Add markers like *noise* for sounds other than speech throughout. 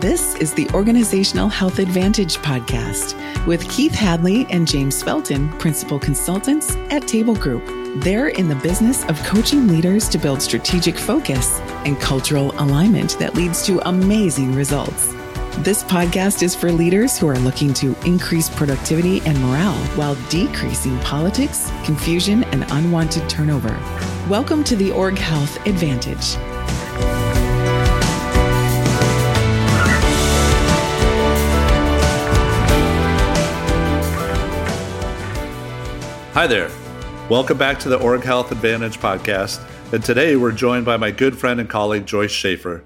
This is the Organizational Health Advantage podcast with Keith Hadley and James Felton, principal consultants at Table Group. They're in the business of coaching leaders to build strategic focus and cultural alignment that leads to amazing results. This podcast is for leaders who are looking to increase productivity and morale while decreasing politics, confusion, and unwanted turnover. Welcome to the Org Health Advantage. Hi there. Welcome back to the Org Health Advantage podcast. And today we're joined by my good friend and colleague, Joyce Schaefer.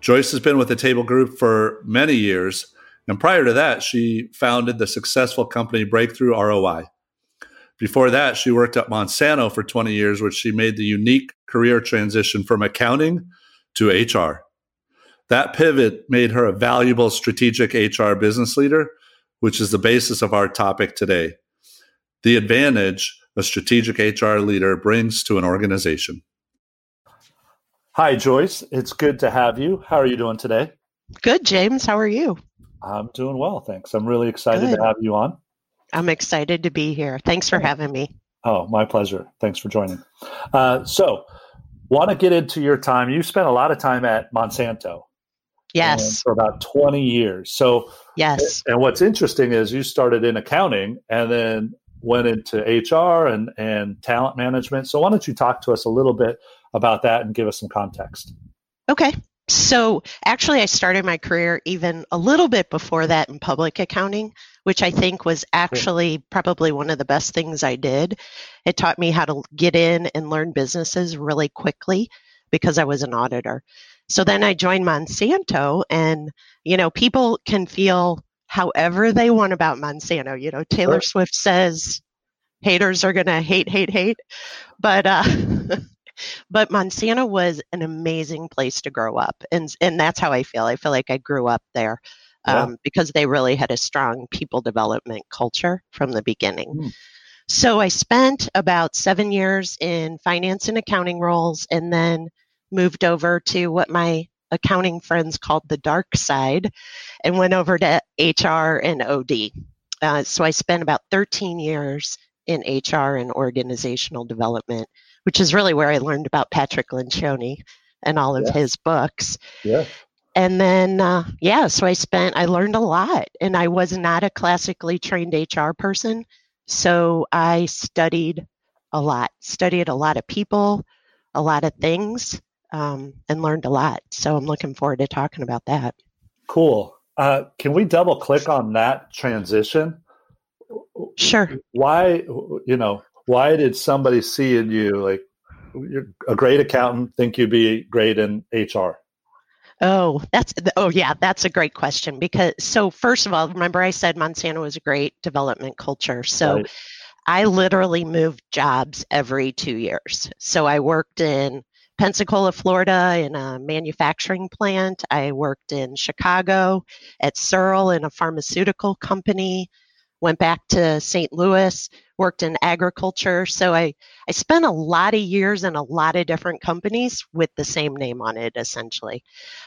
Joyce has been with the Table Group for many years. And prior to that, she founded the successful company Breakthrough ROI. Before that, she worked at Monsanto for 20 years, which she made the unique career transition from accounting to HR. That pivot made her a valuable strategic HR business leader, which is the basis of our topic today the advantage a strategic HR leader brings to an organization. Hi, Joyce. It's good to have you. How are you doing today? Good, James. How are you? I'm doing well, thanks. I'm really excited good. to have you on. I'm excited to be here. Thanks for having me. Oh, my pleasure. Thanks for joining. Uh, so, want to get into your time. You spent a lot of time at Monsanto. Yes. For about 20 years. So, yes. And what's interesting is you started in accounting and then went into HR and, and talent management. So, why don't you talk to us a little bit about that and give us some context? Okay. So, actually, I started my career even a little bit before that in public accounting, which I think was actually probably one of the best things I did. It taught me how to get in and learn businesses really quickly because I was an auditor. So then I joined Monsanto, and you know, people can feel however they want about Monsanto. You know, Taylor sure. Swift says haters are going to hate, hate, hate. But, uh, *laughs* but Monsanto was an amazing place to grow up. And, and that's how I feel. I feel like I grew up there um, yeah. because they really had a strong people development culture from the beginning. Mm. So I spent about seven years in finance and accounting roles and then moved over to what my accounting friends called the dark side and went over to HR and OD. Uh, so I spent about 13 years in HR and organizational development, which is really where I learned about Patrick Lencioni and all of yeah. his books. Yeah. And then, uh, yeah, so I spent, I learned a lot, and I was not a classically trained HR person. So I studied a lot, studied a lot of people, a lot of things, um, and learned a lot. So I'm looking forward to talking about that. Cool. Uh, can we double click on that transition? Sure. Why, you know, why did somebody see in you like you're a great accountant think you'd be great in HR? Oh, that's oh yeah, that's a great question because so first of all, remember I said Monsanto was a great development culture. So right. I literally moved jobs every 2 years. So I worked in Pensacola, Florida, in a manufacturing plant. I worked in Chicago at Searle in a pharmaceutical company. Went back to St. Louis, worked in agriculture. So I, I spent a lot of years in a lot of different companies with the same name on it, essentially.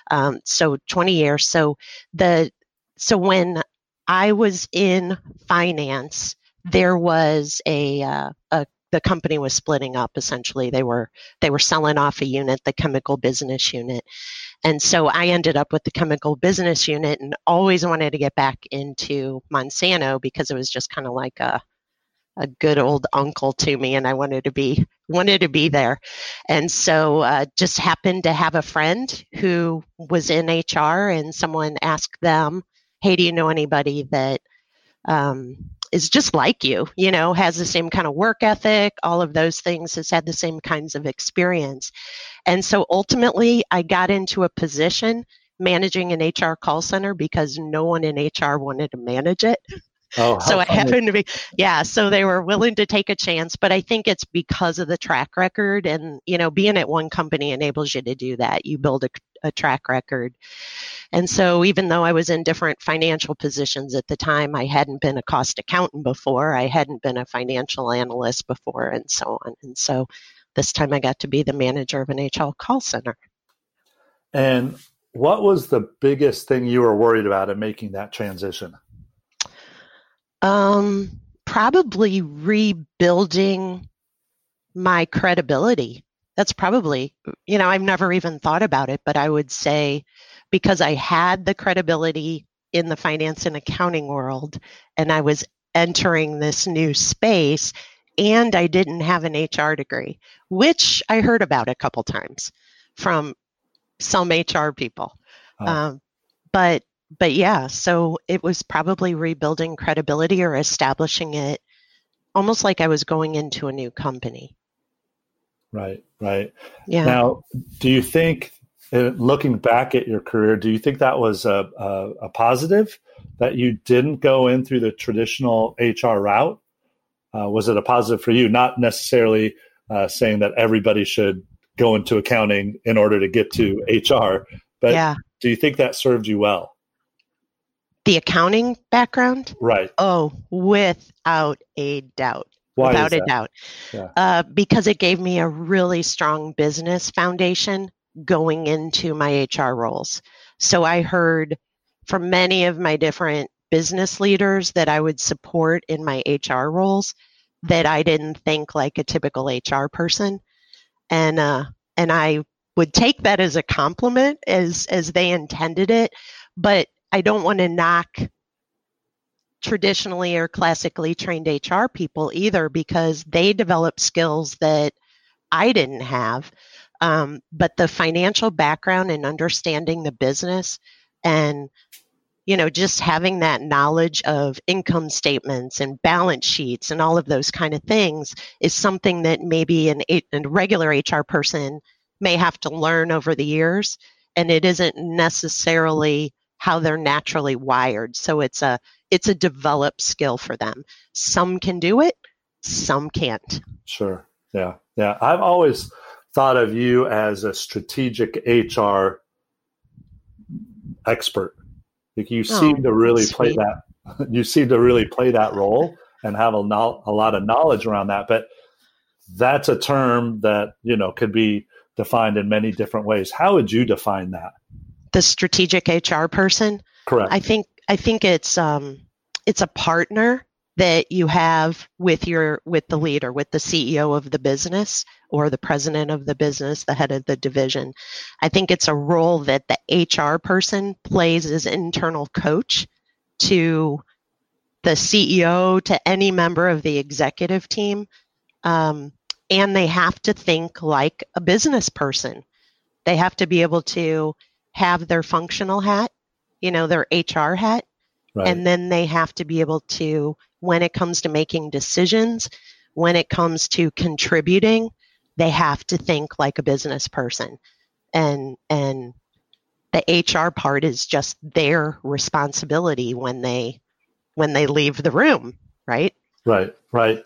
Um, so 20 years. So the so when I was in finance, there was a, uh, a the company was splitting up essentially. They were they were selling off a unit the chemical business unit. And so i ended up with the chemical business unit and always wanted to get back into monsanto because it was just kind of like a a good old uncle to me and i wanted to be wanted to be there. And so uh, just happened to have a friend who was in hr and someone asked them hey do you know anybody that um, is just like you, you know, has the same kind of work ethic, all of those things, has had the same kinds of experience. And so ultimately, I got into a position managing an HR call center because no one in HR wanted to manage it. Oh, so I happened to be, yeah. So they were willing to take a chance, but I think it's because of the track record, and you know, being at one company enables you to do that. You build a, a track record, and so even though I was in different financial positions at the time, I hadn't been a cost accountant before, I hadn't been a financial analyst before, and so on. And so this time I got to be the manager of an HR call center. And what was the biggest thing you were worried about in making that transition? Um, probably rebuilding my credibility. That's probably, you know, I've never even thought about it, but I would say because I had the credibility in the finance and accounting world and I was entering this new space and I didn't have an HR degree, which I heard about a couple times from some HR people. Oh. Um, but but yeah, so it was probably rebuilding credibility or establishing it almost like I was going into a new company. Right, right. Yeah. Now, do you think, uh, looking back at your career, do you think that was a, a, a positive that you didn't go in through the traditional HR route? Uh, was it a positive for you? Not necessarily uh, saying that everybody should go into accounting in order to get to HR, but yeah. do you think that served you well? The accounting background? Right. Oh, without a doubt. Why without a doubt. Yeah. Uh, because it gave me a really strong business foundation going into my HR roles. So I heard from many of my different business leaders that I would support in my HR roles that I didn't think like a typical HR person. And uh, and I would take that as a compliment as as they intended it, but I don't want to knock traditionally or classically trained HR people either because they develop skills that I didn't have. Um, but the financial background and understanding the business and you know just having that knowledge of income statements and balance sheets and all of those kind of things is something that maybe an, a regular hr person may have to learn over the years and it isn't necessarily how they're naturally wired so it's a it's a developed skill for them. Some can do it, some can't. Sure. Yeah. Yeah. I've always thought of you as a strategic HR expert. Like you oh, seem to really sweet. play that. *laughs* You seem to really play that role and have a, no, a lot of knowledge around that. But that's a term that you know could be defined in many different ways. How would you define that? The strategic HR person. Correct. I think I think it's um, it's a partner that you have with your with the leader, with the CEO of the business or the president of the business, the head of the division. I think it's a role that the HR person plays as internal coach to the CEO, to any member of the executive team. Um, and they have to think like a business person. They have to be able to have their functional hat you know, their HR hat. Right. And then they have to be able to, when it comes to making decisions, when it comes to contributing, they have to think like a business person. And, and the HR part is just their responsibility when they, when they leave the room, right? Right, right.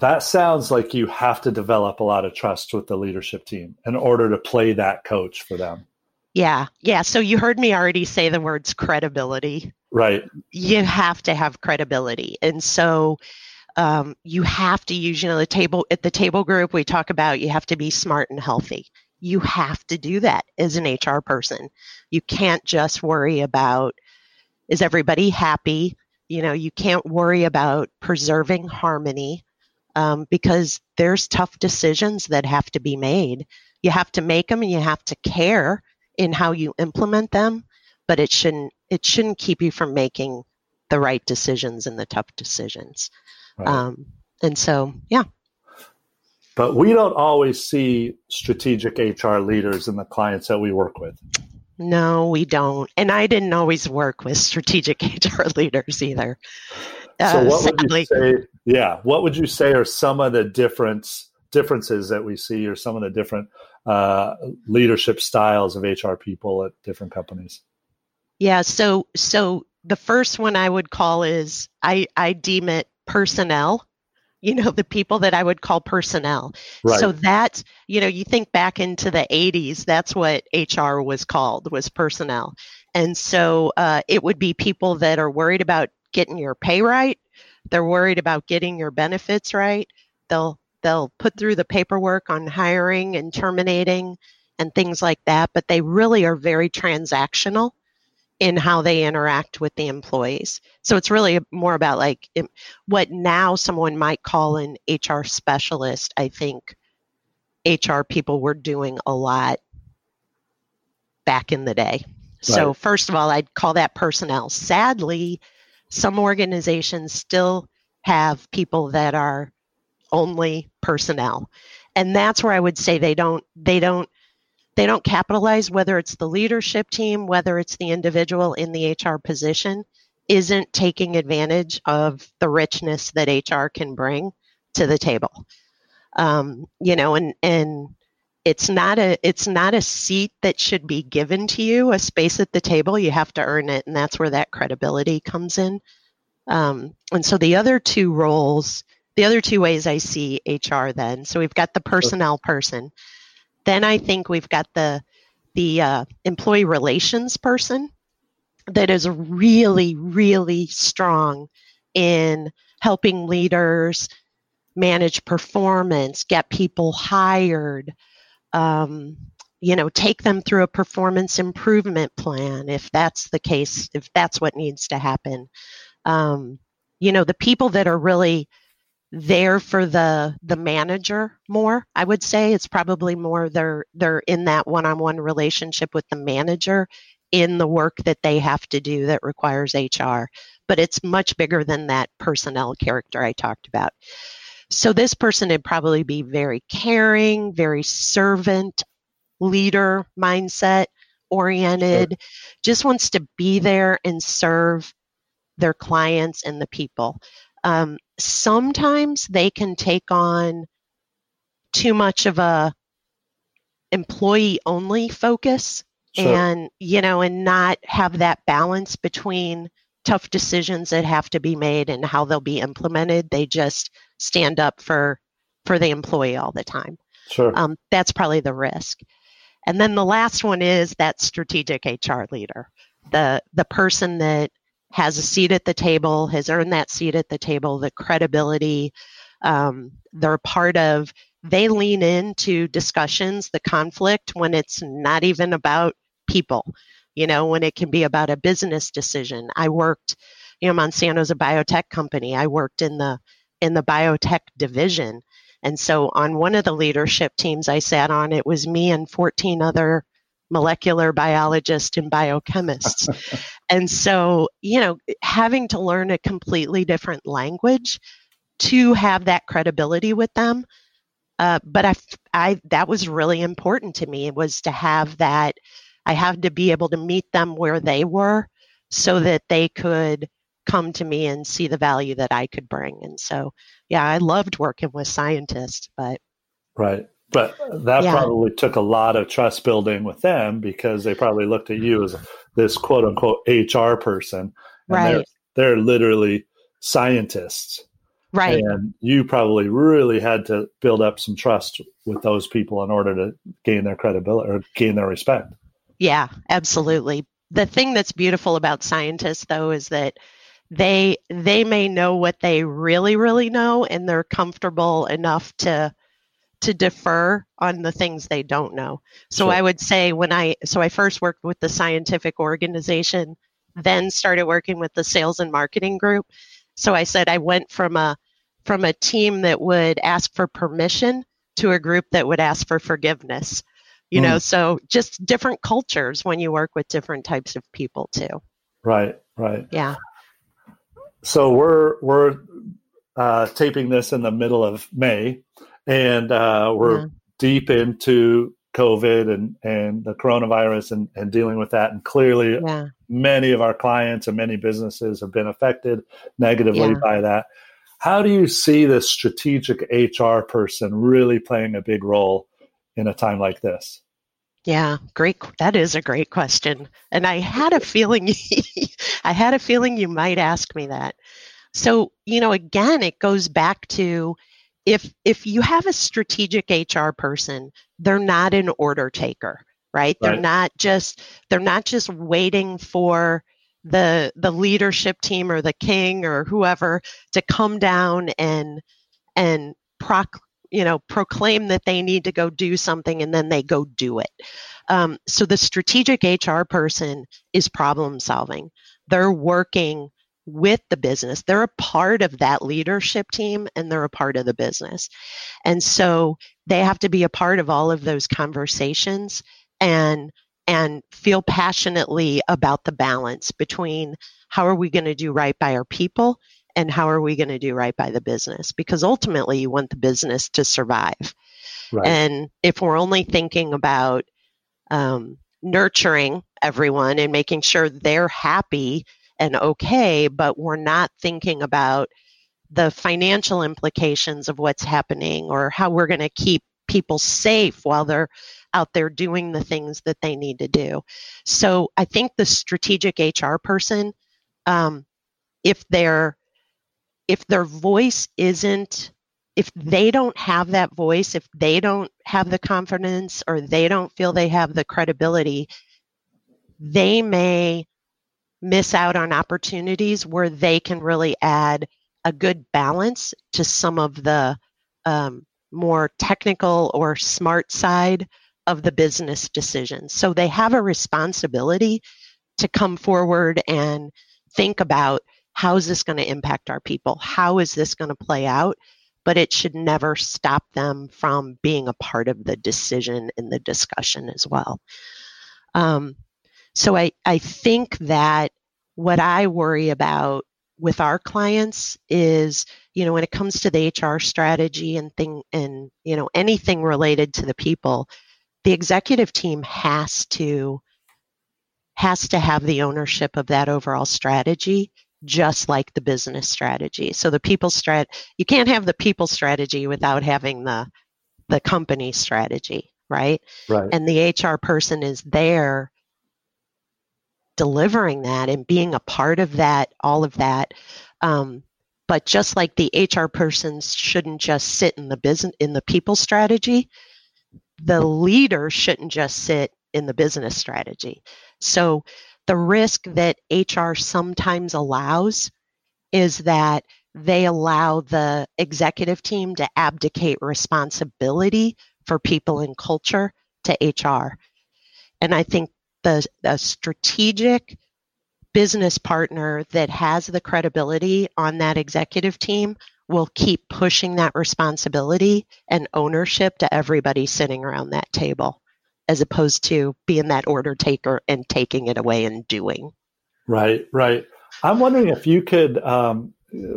That sounds like you have to develop a lot of trust with the leadership team in order to play that coach for them. Yeah, yeah. So you heard me already say the words credibility. Right. You have to have credibility. And so um, you have to use, you know, the table at the table group, we talk about you have to be smart and healthy. You have to do that as an HR person. You can't just worry about is everybody happy? You know, you can't worry about preserving harmony um, because there's tough decisions that have to be made. You have to make them and you have to care in how you implement them, but it shouldn't it shouldn't keep you from making the right decisions and the tough decisions. Right. Um, and so, yeah. But we don't always see strategic HR leaders in the clients that we work with. No, we don't. And I didn't always work with strategic *laughs* HR leaders either. Uh, so what sadly. would you say? Yeah, what would you say are some of the difference differences that we see, or some of the different uh, leadership styles of HR people at different companies? Yeah, so so the first one I would call is I I deem it personnel. You know, the people that I would call personnel. Right. So that, you know, you think back into the 80s, that's what HR was called, was personnel. And so uh, it would be people that are worried about getting your pay right. They're worried about getting your benefits right. They'll They'll put through the paperwork on hiring and terminating and things like that, but they really are very transactional in how they interact with the employees. So it's really more about like what now someone might call an HR specialist. I think HR people were doing a lot back in the day. Right. So, first of all, I'd call that personnel. Sadly, some organizations still have people that are only personnel. And that's where I would say they don't they don't they don't capitalize whether it's the leadership team, whether it's the individual in the HR position isn't taking advantage of the richness that HR can bring to the table. Um, you know, and and it's not a it's not a seat that should be given to you, a space at the table. You have to earn it, and that's where that credibility comes in. Um, and so the other two roles, the other two ways I see HR then. So we've got the personnel person. Then I think we've got the the uh, employee relations person that is really, really strong in helping leaders manage performance, get people hired, um, you know, take them through a performance improvement plan if that's the case, if that's what needs to happen. Um, you know, the people that are really there for the the manager more i would say. It's probably more they're they're in that one-on-one relationship with the manager in the work that they have to do that requires hr but it's much bigger than that personnel character i talked about. So this person would probably be very caring very servant leader mindset oriented sure. just wants to be there and serve their clients and the people um, sometimes they can take on too much of a employee only focus sure. and you know and not have that balance between tough decisions that have to be made and how they'll be implemented. They just stand up for for the employee all the time. Sure. Um, that's probably the risk. And then the last one is that strategic hr leader the the person that has a seat at the table, has earned that seat at the table, the credibility. Um, they're part of, they lean into discussions, the conflict when it's not even about people, you know, when it can be about a business decision. I worked, you know, Monsanto's a biotech company. I worked in the in the biotech division. And so on one of the leadership teams I sat on, it was me and 14 other molecular biologists and biochemists. *laughs* and so, you know, having to learn a completely different language to have that credibility with them. Uh, but I, I, that was really important to me was to have that. I had to be able to meet them where they were so that they could come to me and see the value that I could bring. And so, yeah, I loved working with scientists, but. Right. But that yeah. probably took a lot of trust building with them because they probably looked at you as this quote unquote HR person. right. They're, they're literally scientists. Right. And you probably really had to build up some trust with those people in order to gain their credibility or gain their respect. Yeah, absolutely. The thing that's beautiful about scientists though is that they they may know what they really really know and they're comfortable enough to to defer on the things they don't know. So sure. I would say when I so I first worked with the scientific organization, then started working with the sales and marketing group. So I said I went from a from a team that would ask for permission to a group that would ask for forgiveness. You mm. know, so just different cultures when you work with different types of people too. Right, right. Yeah. So we're we're uh, taping this in the middle of May and uh, we're yeah. deep into COVID and and the coronavirus and and dealing with that. And clearly, yeah. many of our clients and many businesses have been affected negatively yeah. by that. How do you see the strategic HR person really playing a big role in a time like this? Yeah, great. That is a great question, and I had a feeling. *laughs* I had a feeling you might ask me that. So you know, again, it goes back to if if you have a strategic HR person, they're not an order taker, right? right? They're not just they're not just waiting for the the leadership team or the king or whoever to come down and and proc you know, proclaim that they need to go do something and then they go do it. Um, so the strategic HR person is problem solving. They're working with the business. They're a part of that leadership team and they're a part of the business. And so they have to be a part of all of those conversations and and feel passionately about the balance between how are we going to do right by our people and how are we going to do right by the business because ultimately you want the business to survive. Right. And if we're only thinking about um, nurturing everyone and making sure they're happy and okay, but we're not thinking about the financial implications of what's happening or how we're going to keep people safe while they're out there doing the things that they need to do. So I think the strategic HR person, um, if their if their voice isn't if they don't have that voice, if they don't have the confidence or they don't feel they have the credibility, they may miss out on opportunities where they can really add a good balance to some of the um, more technical or smart side of the business decisions. So they have a responsibility to come forward and think about how is this going to impact our people? How is this going to play out? But it should never stop them from being a part of the decision in the discussion as well. Um, so I, I think that what I worry about with our clients is, you know, when it comes to the HR strategy and thing and, you know, anything related to the people, the executive team has to has to have the ownership of that overall strategy just like the business strategy. So the people strat you can't have the people strategy without having the the company strategy, right? Right. And the HR person is there delivering that and being a part of that, all of that. Um, but just like the HR person shouldn't just sit in the business in the people strategy, the leader shouldn't just sit in the business strategy. So the risk that HR sometimes allows is that they allow the executive team to abdicate responsibility for people and culture to HR. And I think the, the strategic business partner that has the credibility on that executive team will keep pushing that responsibility and ownership to everybody sitting around that table as opposed to being that order taker and taking it away and doing. Right, right. I'm wondering if you could um,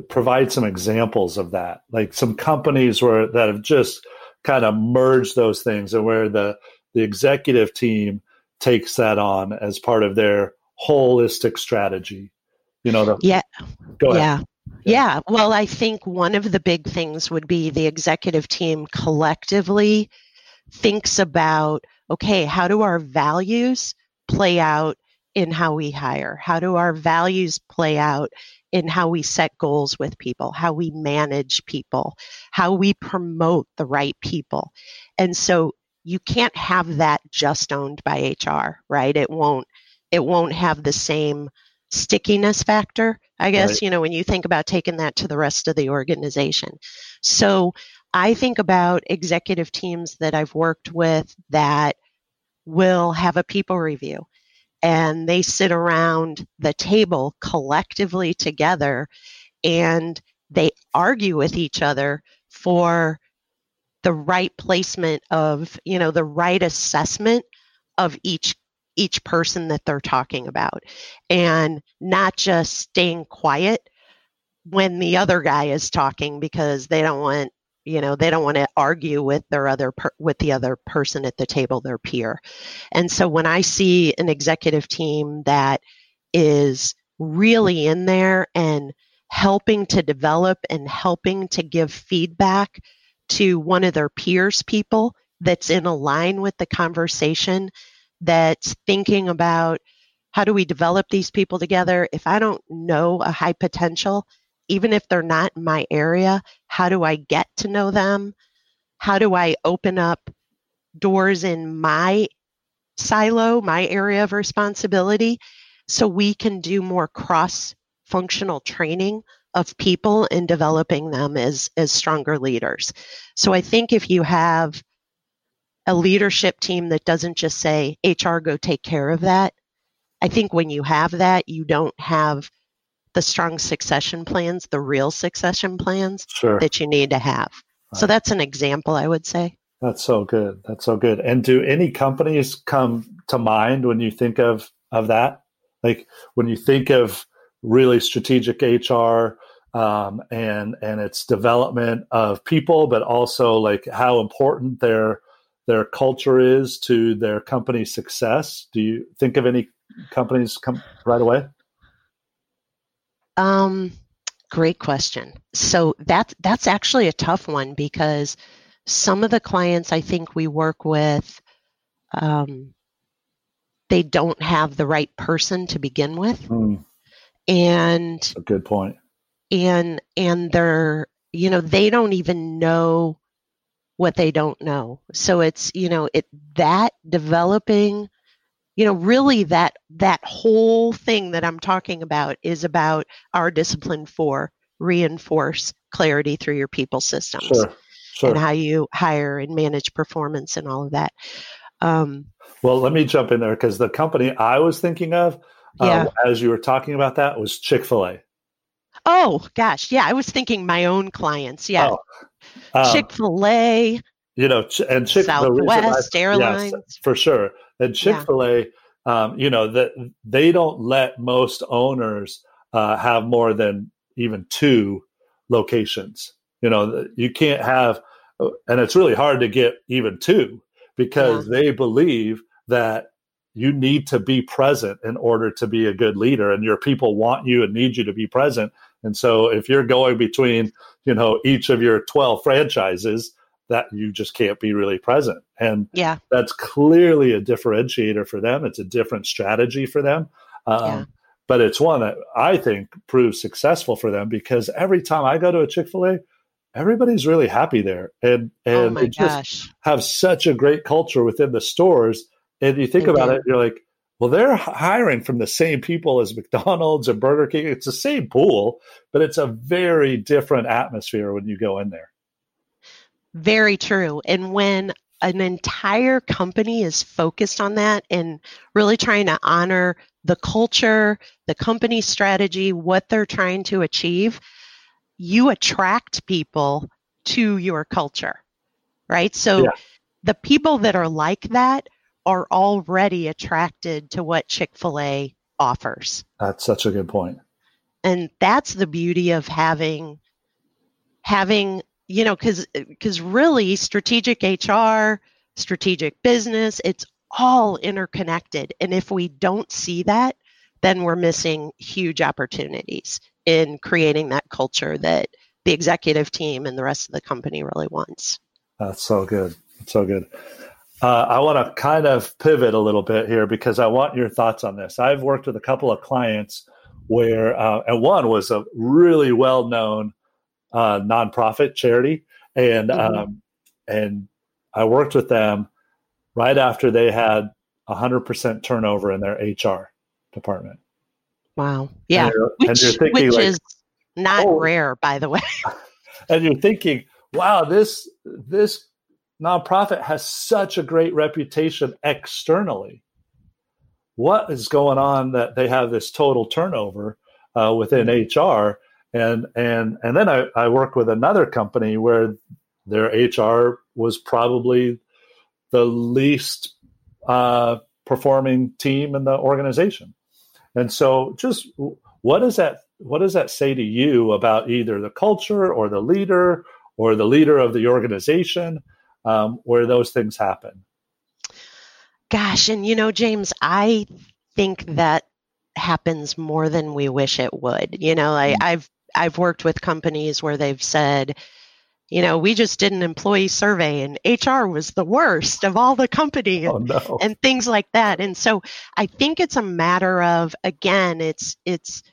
provide some examples of that, like some companies where that have just kind of merged those things, and where the the executive team takes that on as part of their holistic strategy. You know, the, yeah, go ahead. Yeah. Yeah, well, I think one of the big things would be the executive team collectively thinks about okay, how do our values play out in how we hire? How do our values play out in how we set goals with people, how we manage people, how we promote the right people? And so you can't have that just owned by HR, right? It won't it won't have the same stickiness factor, I guess, right. you know, when you think about taking that to the rest of the organization. So I think about executive teams that I've worked with that will have a people review and they sit around the table collectively together and they argue with each other for the right placement of, you know, the right assessment of each each person that they're talking about and not just staying quiet when the other guy is talking because they don't want you know they don't want to argue with their other per- with the other person at the table their peer. And so when i see an executive team that is really in there and helping to develop and helping to give feedback to one of their peers people that's in a line with the conversation that's thinking about how do we develop these people together if i don't know a high potential even if they're not in my area, how do I get to know them? How do I open up doors in my silo, my area of responsibility, so we can do more cross functional training of people and developing them as as stronger leaders. So I think if you have a leadership team that doesn't just say HR go take care of that, I think when you have that, you don't have the strong succession plans, the real succession plans sure. that you need to have. Right. So that's an example, I would say. That's so good. That's so good. And do any companies come to mind when you think of of that? Like when you think of really strategic HR um, and and its development of people, but also like how important their their culture is to their company success. Do you think of any companies come right away? Um, great question. So that's that's actually a tough one because some of the clients I think we work with, um, they don't have the right person to begin with, mm. and a good point. And and they're you know they don't even know what they don't know. So it's you know it that developing you know really that that whole thing that i'm talking about is about our discipline for reinforce clarity through your people systems sure, sure. and how you hire and manage performance and all of that um, well let me jump in there because the company i was thinking of yeah. as you were talking about that was chick-fil-a oh gosh yeah i was thinking my own clients yeah oh. um, chick-fil-a you know, and Chick Southwest Airlines yes, for sure. And Chick Fil A, yeah. um, you know, that they don't let most owners uh, have more than even two locations. You know, you can't have, uh, and it's really hard to get even two because yeah. they believe that you need to be present in order to be a good leader, and your people want you and need you to be present. And so, if you're going between, you know, each of your twelve franchises that you just can't be really present. And yeah, that's clearly a differentiator for them. It's a different strategy for them. Um, yeah. But it's one that I think proves successful for them because every time I go to a Chick fil A, everybody's really happy there. And, oh and oh just gosh. have such a great culture within the stores. And you think about it, you're like, well, they're hiring from the same people as McDonald's and Burger King. It's the same pool, but it's a very different atmosphere when you go in there. Very true. And when an entire company is focused on that and really trying to honor the culture, the company strategy, what they're trying to achieve, you attract people to your culture, right? So yeah. the people that are like that are already attracted to what Chick fil A offers. That's such a good point. And that's the beauty of having having you know, because because really strategic HR, strategic business, it's all interconnected. And if we don't see that, then we're missing huge opportunities in creating that culture that the executive team and the rest of the company really wants. That's so good. That's so good. Uh, I want to kind of pivot a little bit here because I want your thoughts on this. I've worked with a couple of clients where, uh, and one was a really well known uh, nonprofit charity, and mm-hmm. um, and I worked with them right after they had hundred percent turnover in their HR department. Wow! Yeah, and you're, which, and thinking, which like, is not oh. rare, by the way. *laughs* and you're thinking, wow, this this nonprofit has such a great reputation externally. What is going on that they have this total turnover uh, within mm-hmm. HR? and and and then I, I work with another company where their HR was probably the least uh, performing team in the organization, and so just what does that what does that say to you about either the culture or the leader or the leader of the organization um, where those things happen? Gosh, and you know, James, I think that happens more than we wish it would. You know, I, mm. I've worked with companies where they've said, you know, we just did an employee survey and HR was the worst of all the company and, oh, no. and things like that. And so I think it's a matter of again, it's it's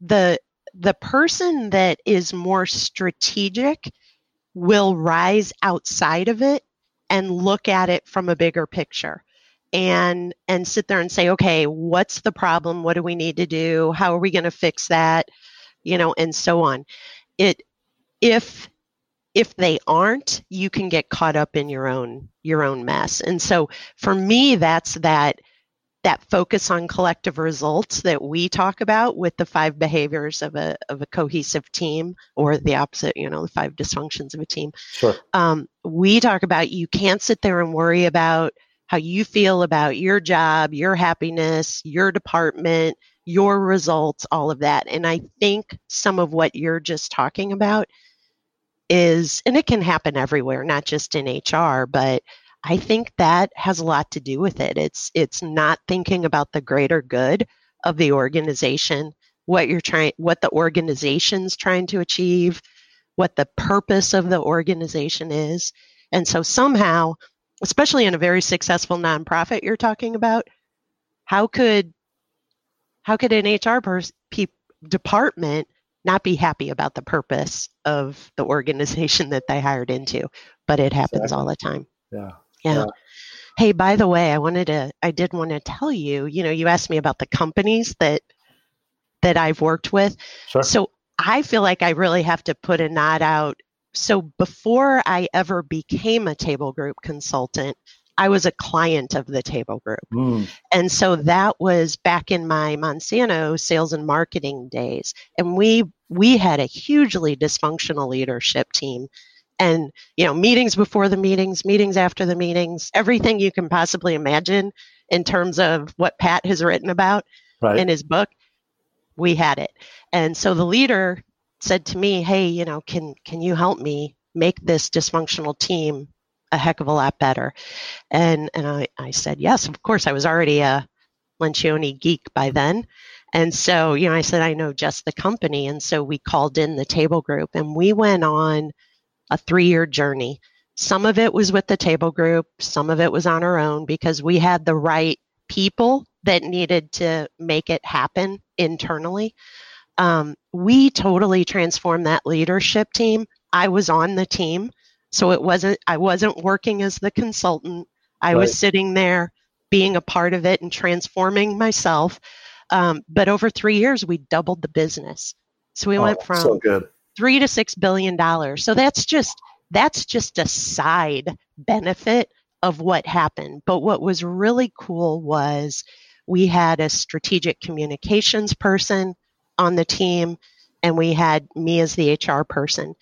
the the person that is more strategic will rise outside of it and look at it from a bigger picture and and sit there and say okay what's the problem what do we need to do how are we going to fix that you know, and so on. It if if they aren't, you can get caught up in your own your own mess. And so for me, that's that that focus on collective results that we talk about with the five behaviors of a of a cohesive team, or the opposite, you know, the five dysfunctions of a team. Sure. Um, we talk about you can't sit there and worry about how you feel about your job, your happiness, your department, your results, all of that. And I think some of what you're just talking about is, and it can happen everywhere, not just in HR, but I think that has a lot to do with it. It's it's not thinking about the greater good of the organization, what you're trying what the organization's trying to achieve, what the purpose of the organization is. And so somehow, especially in a very successful nonprofit you're talking about, how could how could an HR pers- pe- department not be happy about the purpose of the organization *laughs* that they hired into? But it happens exactly. all the time. Yeah. Yeah. yeah. Hey, by the way, I wanted to I did want to tell you, you know, you asked me about the companies that that I've worked with. Sure. So I feel like I really have to put a nod out. So before I ever became a table group consultant, I was a client of the table group. Mm. And so that was back in my Monsanto sales and marketing days. And we we had a hugely dysfunctional leadership team and you know meetings before the meetings meetings after the meetings everything you can possibly imagine in terms of what pat has written about right. in his book we had it. And so the leader said to me hey you know can can you help me make this dysfunctional team a heck of a lot better? And and i, I said yes of course. I was already a lencioni geek by then. And so you know i said i know just the company. And so we called in the table group and we went on a three year journey. Some of it was with the table group, some of it was on our own because we had the right people that needed to make it happen internally. Um, we totally transformed that leadership team. I was on the team, so it wasn't I wasn't working as the consultant. I right. was sitting there being a part of it and transforming myself. Um, but over three years, we doubled the business. So we oh, went from so good three to six billion dollars. So that's just that's just a side benefit of what happened. But what was really cool was we had a strategic communications person on the team and we had me as the HR person.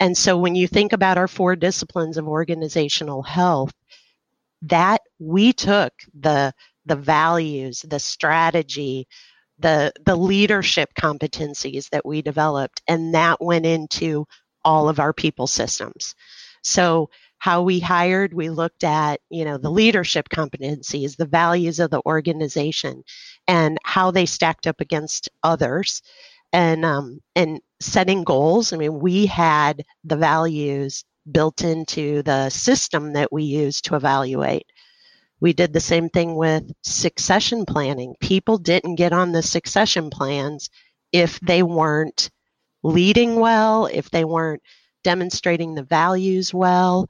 And so when you think about our four disciplines of organizational health, that we took the the values, the strategy, the the leadership competencies that we developed and that went into all of our people systems. So how we hired we looked at you know the leadership competencies the values of the organization and how they stacked up against others and um, and setting goals. I mean we had the values built into the system that we use to evaluate we did the same thing with succession planning. People didn't get on the succession plans if they weren't leading well, if they weren't demonstrating the values well.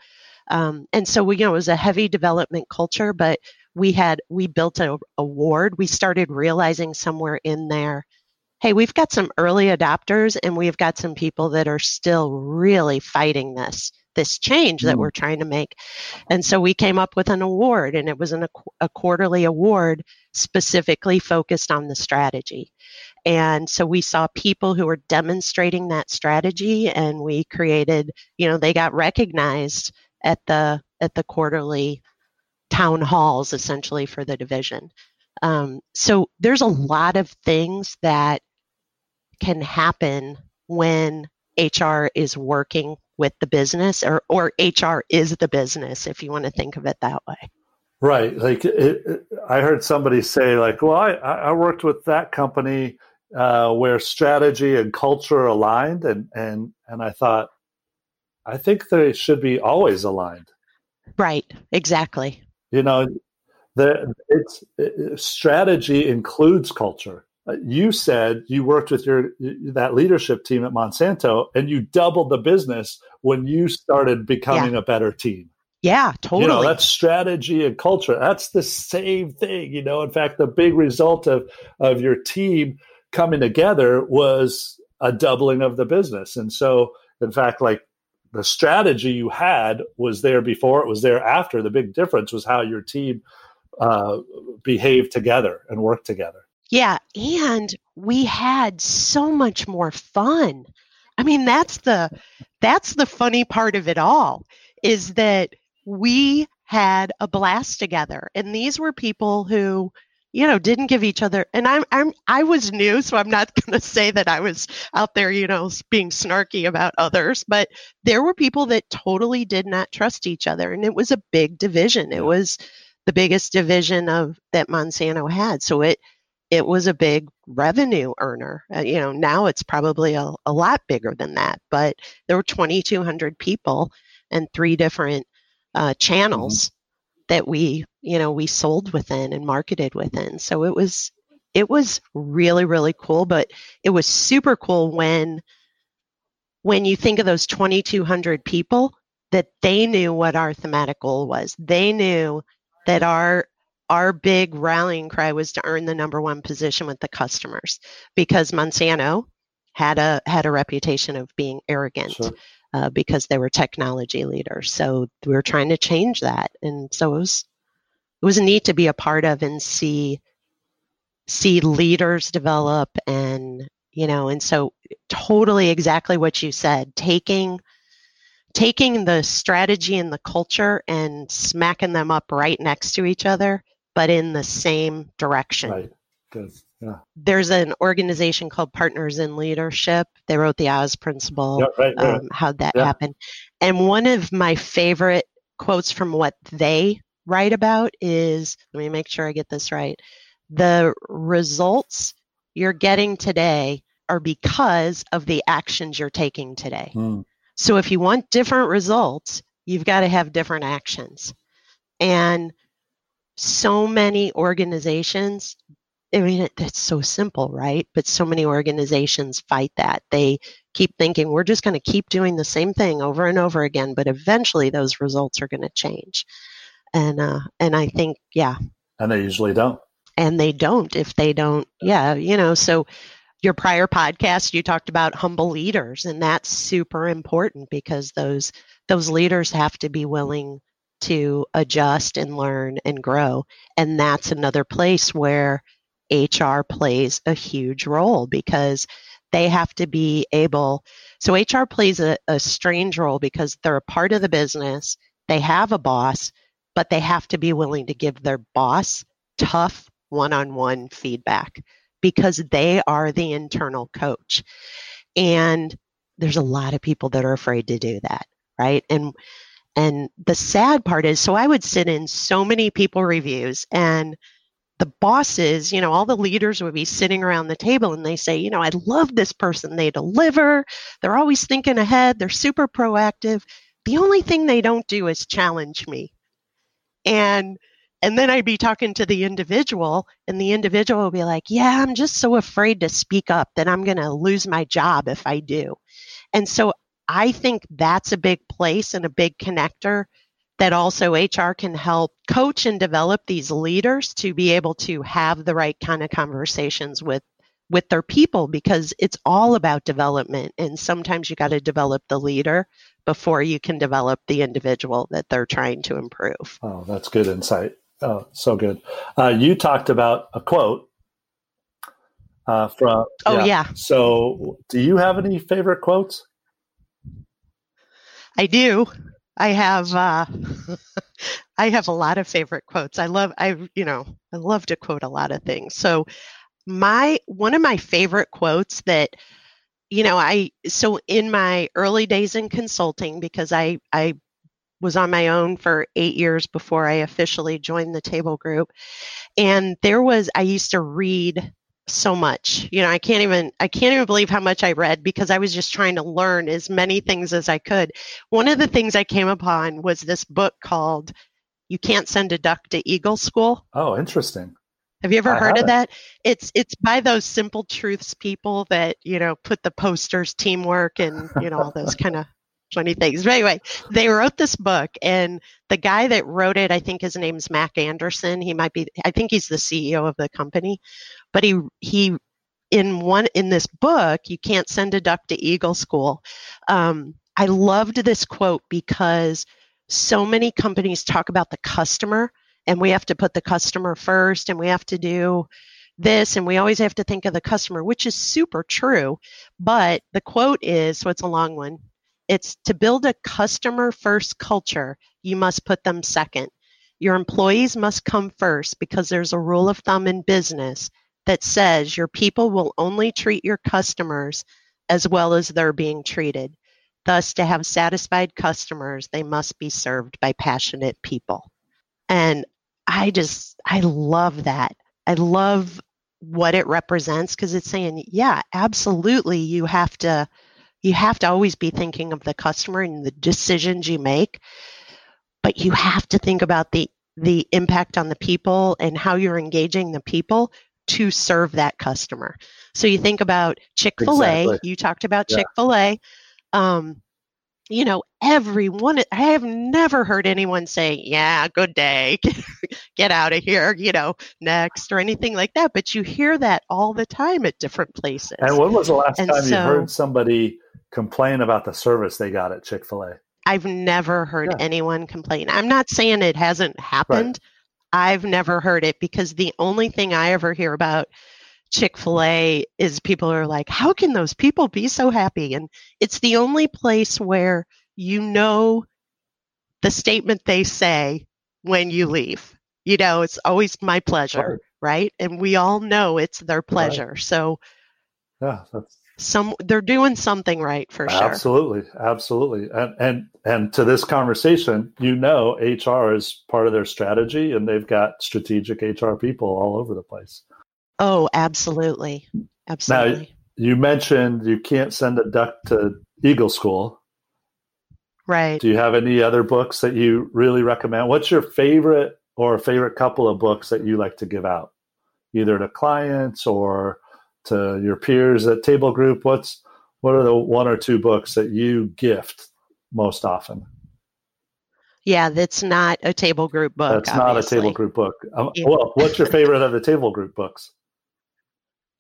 Um, and so we, you know, it was a heavy development culture, but we had we built a award. We started realizing somewhere in there, hey, we've got some early adopters and we've got some people that are still really fighting this this change that mm. we're trying to make. And so we came up with an award, and it was an, a quarterly award specifically focused on the strategy. And so we saw people who were demonstrating that strategy, and we created, you know, they got recognized at the at the quarterly town halls essentially for the division. Um, so there's a lot of things that can happen when HR is working with the business or, or HR is the business, if you want to think of it that way. Right. Like it, it, I heard somebody say like, well, I, I worked with that company uh, where strategy and culture aligned. And, and, and I thought, I think they should be always aligned. Right. Exactly. You know, the it's it, strategy includes culture. Uh, you said you worked with your that leadership team at Monsanto and you doubled the business when you started becoming yeah. a better team. Yeah, totally. You know, that's strategy and culture. That's the same thing, you know. In fact, the big result of of your team coming together was a doubling of the business. And so, in fact, like the strategy you had was there before, it was there after. The big difference was how your team uh, behaved together and worked together. Yeah, and we had so much more fun. I mean, that's the that's the funny part of it all is that we had a blast together. And these were people who you know didn't give each other and i'm i'm i was new so i'm not *laughs* going to say that i was out there you know being snarky about others but there were people that totally did not trust each other and it was a big division it was the biggest division of that monsanto had so it it was a big revenue earner. Uh, you know, now it's probably a, a lot bigger than that, but there were 2,200 people and three different uh, channels mm-hmm. that we, you know, we sold within and marketed within. So it was, it was really, really cool, but it was super cool when, when you think of those 2,200 people that they knew what our thematic goal was. They knew that our our big rallying cry was to earn the number one position with the customers because Monsanto had a had a reputation of being arrogant sure. uh, because they were technology leaders. So we were trying to change that, and so it was it was neat to be a part of and see see leaders develop and you know and so totally exactly what you said taking taking the strategy and the culture and smacking them up right next to each other but in the same direction. Right. Good. Yeah. There's an organization called Partners in Leadership. They wrote the Oz Principle. Yeah, right, right. Um, how'd that yeah. happen? And one of my favorite quotes from what they write about is let me make sure I get this right. The results you're getting today are because of the actions you're taking today. Mm. So if you want different results, you've got to have different actions. And so many organizations I mean, it, it's so simple, right? But so many organizations fight that. They keep thinking we're just going to keep doing the same thing over and over again, but eventually those results are going to change. And uh, and I think, yeah. And they usually don't. And they don't if they don't. Yeah, you know. So your prior podcast, you talked about humble leaders, and that's super important because those those leaders have to be willing to adjust and learn and grow. And that's another place where HR plays a huge role because they have to be able. So, HR plays a, a strange role because they're a part of the business, they have a boss, but they have to be willing to give their boss tough one on one feedback because they are the internal coach. And there's a lot of people that are afraid to do that, right? And and the sad part is, so I would sit in so many people reviews and the bosses, you know, all the leaders would be sitting around the table and they say, you know, I love this person. They deliver. They're always thinking ahead. They're super proactive. The only thing they don't do is challenge me. And and then I'd be talking to the individual, and the individual would be like, Yeah, I'm just so afraid to speak up that I'm going to lose my job if I do. And so I think that's a big place and a big connector that also HR can help coach and develop these leaders to be able to have the right kind of conversations with with their people because it's all about development and sometimes you got to develop the leader before you can develop the individual that they're trying to improve. Oh, that's good insight. Oh, so good. Uh, you talked about a quote uh, from. Oh yeah. yeah. So, do you have any favorite quotes? I do. I have uh, *laughs* I have a lot of favorite quotes. I love I you know I love to quote a lot of things. So my one of my favorite quotes that you know I so in my early days in consulting because I I was on my own for 8 years before I officially joined the table group and there was I used to read so much. You know, I can't even I can't even believe how much I read because I was just trying to learn as many things as I could. One of the things I came upon was this book called You Can't Send a Duck to Eagle School. Oh, interesting. Have you ever I heard of that? It's it's by those simple truths people that, you know, put the posters teamwork and, you know, all those kind of *laughs* funny things. But anyway, they wrote this book, and the guy that wrote it, I think his name's Mac Anderson. He might be, I think he's the CEO of the company, but he he in one in this book, you can't send a duck to Eagle School. Um, I loved this quote because so many companies talk about the customer and we have to put the customer first and we have to do this and we always have to think of the customer, which is super true. But the quote is so it's a long one. It's to build a customer first culture, you must put them second. Your employees must come first because there's a rule of thumb in business that says your people will only treat your customers as well as they're being treated. Thus, to have satisfied customers, they must be served by passionate people. And I just, I love that. I love what it represents because it's saying, yeah, absolutely, you have to, you have to always be thinking of the customer and the decisions you make, but you have to think about the the impact on the people and how you're engaging the people to serve that customer. So you think about Chick Fil A. Exactly. You talked about yeah. Chick Fil A. Um, you know, everyone, I have never heard anyone say, yeah, good day, *laughs* get out of here, you know, next or anything like that. But you hear that all the time at different places. And when was the last and time so, you heard somebody complain about the service they got at Chick fil A? I've never heard yeah. anyone complain. I'm not saying it hasn't happened. Right. I've never heard it because the only thing I ever hear about Chick fil A is people are like, how can those people be so happy? And it's the only place where you know the statement they say when you leave. You know, it's always my pleasure, right? right? And we all know it's their pleasure. Right. So, yeah, that's some they're doing something right for sure. Absolutely, absolutely. And and and to this conversation, you know, HR is part of their strategy, and they've got strategic HR people all over the place. Oh, absolutely. Absolutely. Now, you mentioned you can't send a duck to Eagle School. Right. Do you have any other books that you really recommend? What's your favorite or favorite couple of books that you like to give out, either to clients or to your peers at Table Group? What's what are the one or two books that you gift most often? Yeah, that's not a table group book. That's obviously. not a table group book. Um, well, what's your favorite of the table group books?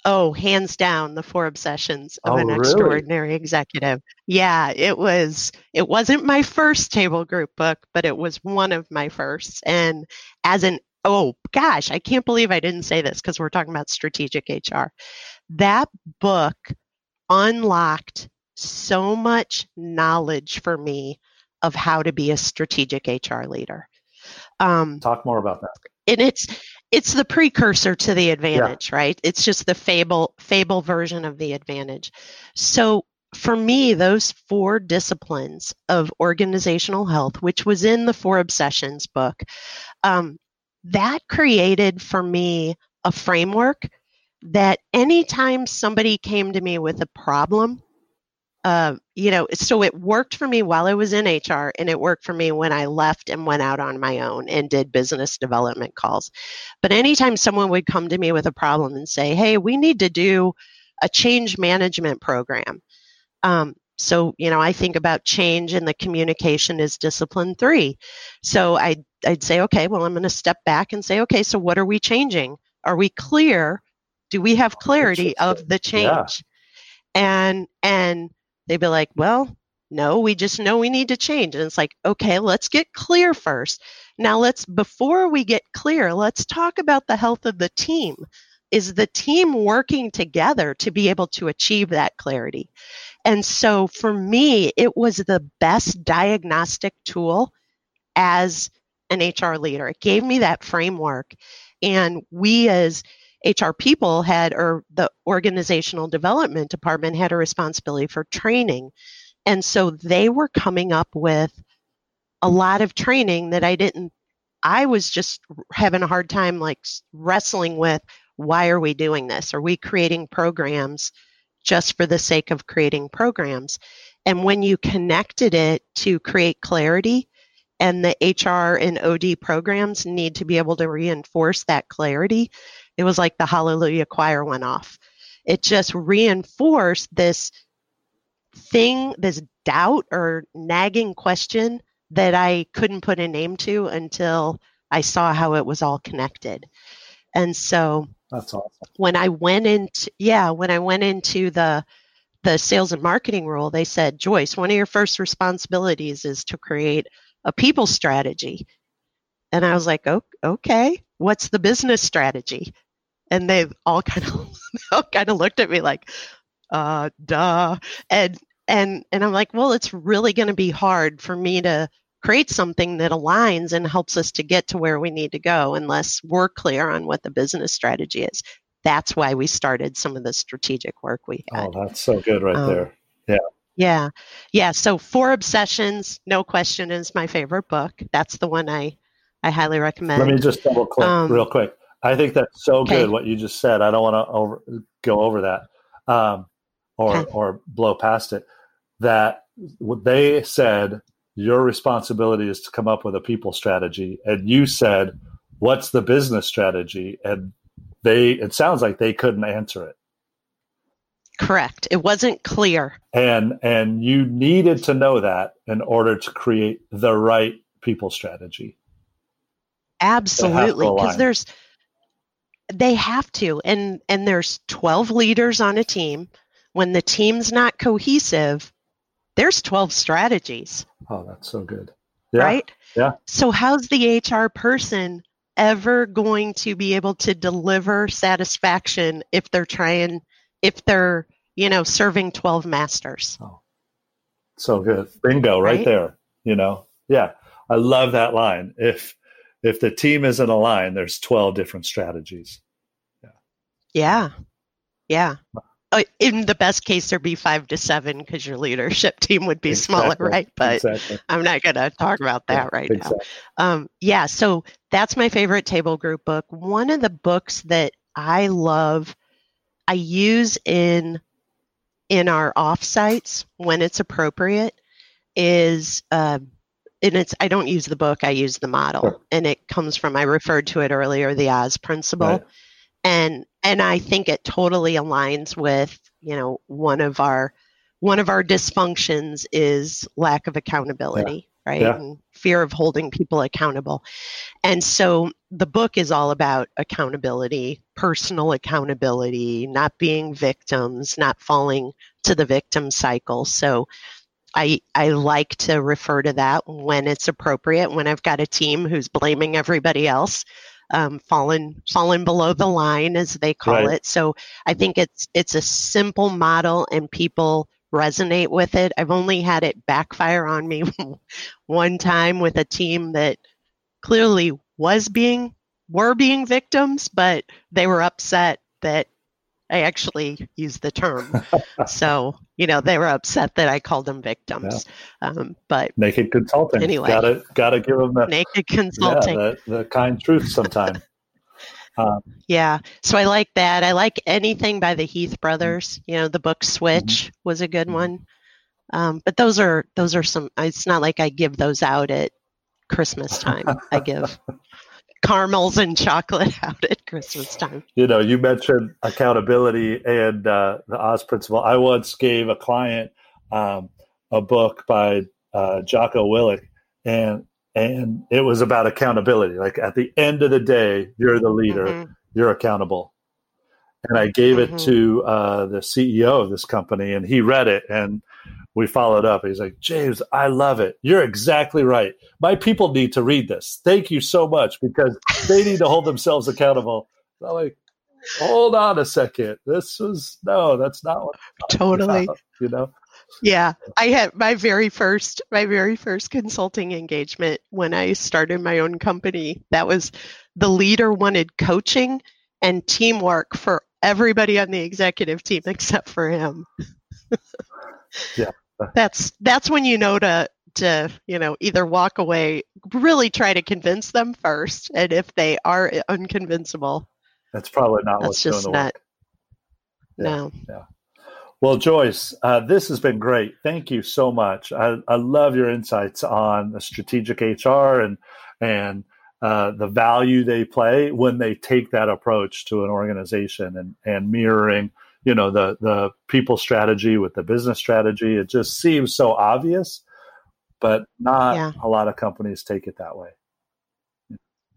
Oh, hands down, the four obsessions of oh, an really? extraordinary executive. Yeah, it was it wasn't my first table group book, but it was one of my first. And as an oh gosh, I can't believe I didn't say this because we're talking about strategic HR. That book unlocked so much knowledge for me of how to be a strategic HR leader. Um, Talk more about that. And it's it's the precursor to the advantage, yeah. right? It's just the fable fable version of the advantage. So for me, those four disciplines of organizational health, which was in the Four Obsessions book, um, that created for me a framework that anytime somebody came to me with a problem, uh, you know, so it worked for me while I was in HR and it worked for me when I left and went out on my own and did business development calls. But anytime someone would come to me with a problem and say, hey, we need to do a change management program. Um, so, you know, I think about change and the communication is discipline three. So I'd, I'd say, okay, well, I'm going to step back and say, okay, so what are we changing? Are we clear? Do we have clarity of the change? Yeah. And, and, they'd be like, well, no, we just know we need to change. And it's like, okay, let's get clear first. Now, let's, before we get clear, let's talk about the health of the team. Is the team working together to be able to achieve that clarity? And so for me, it was the best diagnostic tool as an HR leader. It gave me that framework. And we as HR people had, or the organizational development department had a responsibility for training. And so they were coming up with a lot of training that I didn't, I was just having a hard time like wrestling with why are we doing this? Are we creating programs just for the sake of creating programs? And when you connected it to create clarity, and the HR and OD programs need to be able to reinforce that clarity, it was like the Hallelujah choir went off. It just reinforced this thing, this doubt or nagging question that I couldn't put a name to until I saw how it was all connected. And so That's awesome. When I went into yeah, when I went into the the sales and marketing role, they said, Joyce, one of your first responsibilities is to create a people strategy. And I was like, okay, what's the business strategy? And they all kind of *laughs* all kind of looked at me like, uh, duh. And and and I'm like, well, it's really going to be hard for me to create something that aligns and helps us to get to where we need to go unless we're clear on what the business strategy is. That's why we started some of the strategic work we had. Oh, that's so good right um, there. Yeah. Yeah. Yeah. So Four Obsessions, no question, is my favorite book. That's the one I, I highly recommend. Let me just double click um, real quick. I think that's so okay. good what you just said. I don't want to over, go over that um, or, okay. or blow past it. That what they said your responsibility is to come up with a people strategy. And you said what's the business strategy? And they it sounds like they couldn't answer it. Correct. It wasn't clear. And and you needed to know that in order to create the right people strategy. Absolutely. Because there's they have to. And and there's 12 leaders on a team. When the team's not cohesive there's 12 strategies Oh, that's so good. Yeah. Right? Yeah. So, how's the HR person ever going to be able to deliver satisfaction if they're trying, if they're, you know, serving 12 masters? Oh, so good. Bingo, right, right there. You know, yeah. I love that line. If, if the team isn't aligned, there's 12 different strategies. Yeah. Yeah. Yeah. Uh, in the best case, there'd be five to seven because your leadership *laughs* team would be exactly. smaller, right? But exactly. I'm not going to talk about that yeah, right exactly. now. Um, yeah, so that's my favorite table group book. One of the books that I love, I use in in our offsites when it's appropriate is. Uh, and it's I don't use the book, I use the model. Sure. And it comes from I referred to it earlier, the Oz principle. Right. And and I think it totally aligns with you know one of our one of our dysfunctions is lack of accountability yeah. right yeah. and fear of holding people accountable and so the book is all about accountability personal accountability not being victims not falling to the victim cycle so I, I like to refer to that when it's appropriate when I've got a team who's blaming everybody else um, fallen fallen below the line, as they call right. it. So I think it's it's a simple model, and people resonate with it. I've only had it backfire on me *laughs* one time with a team that clearly was being were being victims, but they were upset that I actually used the term. *laughs* so, you know, they were upset that I called them victims. Yeah. Um, but naked consulting. Anyway, gotta gotta give them the naked consulting. Yeah, the, the kind truth sometime. *laughs* um, yeah. So I like that. I like anything by the Heath brothers. You know, the book Switch mm-hmm. was a good mm-hmm. one. Um, but those are those are some. It's not like I give those out at Christmas time. I give *laughs* caramels and chocolate *laughs* out at Christmas time. You know, you mentioned accountability and uh, the Oz principle. I once gave a client um, a book by uh, Jocko Willink, and and it was about accountability. Like at the end of the day, you're the leader, mm-hmm. you're accountable. And I gave mm-hmm. it to uh, the CEO of this company, and he read it, and we followed up. He's like, James, I love it. You're exactly right. My people need to read this. Thank you so much because they need to hold themselves accountable. I'm like, hold on a second. This was no, that's not what totally. About, you know. Yeah, I had my very first my very first consulting engagement when I started my own company. That was the leader wanted coaching and teamwork for everybody on the executive team *laughs* except for him. *laughs* yeah. That's that's when you know to to you know either walk away really try to convince them first and if they are unconvincible that's probably not that's just not yeah, no. yeah. Well joyce uh, this has been great. Thank you so much. I, I love your insights on the strategic hr and and uh, the value they play when they take that approach to an organization and and mirroring you know the the people strategy with the business strategy it just seems so obvious but not yeah. a lot of companies take it that way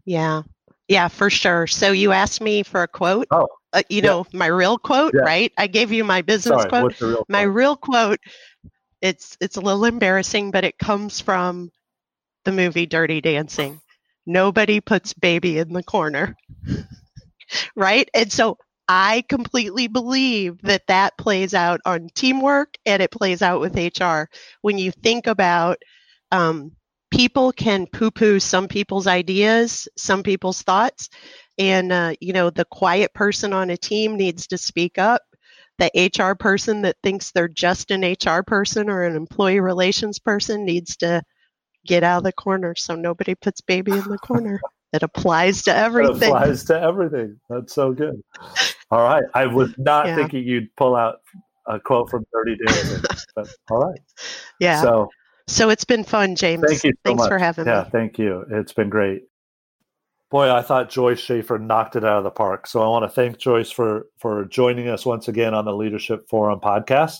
yeah Yeah, for sure. So you asked me for a quote. Oh, uh, you yeah. know my real quote, yeah. right? I gave you my business Sorry, quote. Real my real quote. It's it's a little embarrassing, but it comes from the movie Dirty Dancing. Nobody puts baby in the corner, *laughs* right? And so I completely believe that that plays out on teamwork and it plays out with HR. When you think about um, people can poo poo some people's ideas, some people's thoughts, and uh, you know the quiet person on a team needs to speak up. The HR person that thinks they're just an HR person or an employee relations person needs to get out of the corner so nobody puts baby in the corner. *laughs* It applies to everything. It applies to everything. That's so good. All right. I was not yeah. thinking you'd pull out a quote from Dirty Dancing, but all right. Yeah. So, so it's been fun, James. Thank you. So Thanks much. for having yeah, me. Yeah, thank you. It's been great. Boy, I thought Joyce Schaefer knocked it out of the park. So I want to thank Joyce for for joining us once again on the Leadership Forum podcast.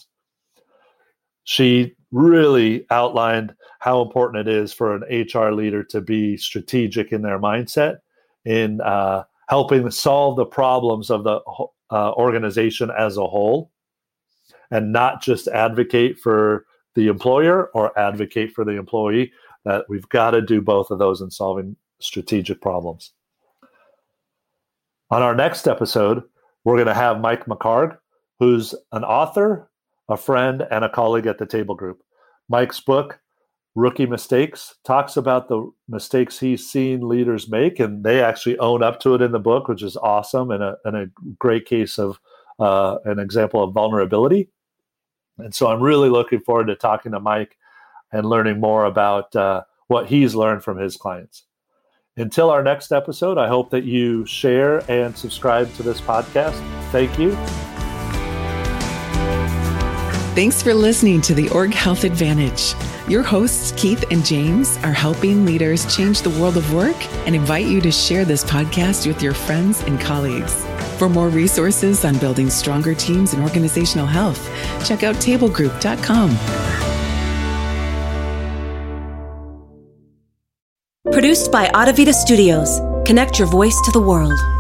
She really outlined how important it is for an HR leader to be strategic in their mindset in uh, helping solve the problems of the uh, organization as a whole and not just advocate for the employer or advocate for the employee that we've got to do both of those in solving strategic problems. On our next episode we're going to have mike mccarg who's an author a friend and a colleague at the table group. Mike's book rookie mistakes talks about the mistakes he's seen leaders make and they actually own up to it in the book which is awesome and a, and a great case of uh, an example of vulnerability. And so i'm really looking forward to talking to mike and learning more about uh, what he's learned from his clients. Until our next episode i hope that you share and subscribe to this podcast. Thank you Thanks for listening to the Org Health Advantage. Your hosts, Keith and James, are helping leaders change the world of work and invite you to share this podcast with your friends and colleagues. For more resources on building stronger teams and organizational health, check out tablegroup.com. Produced by Audavita Studios. Connect your voice to the world.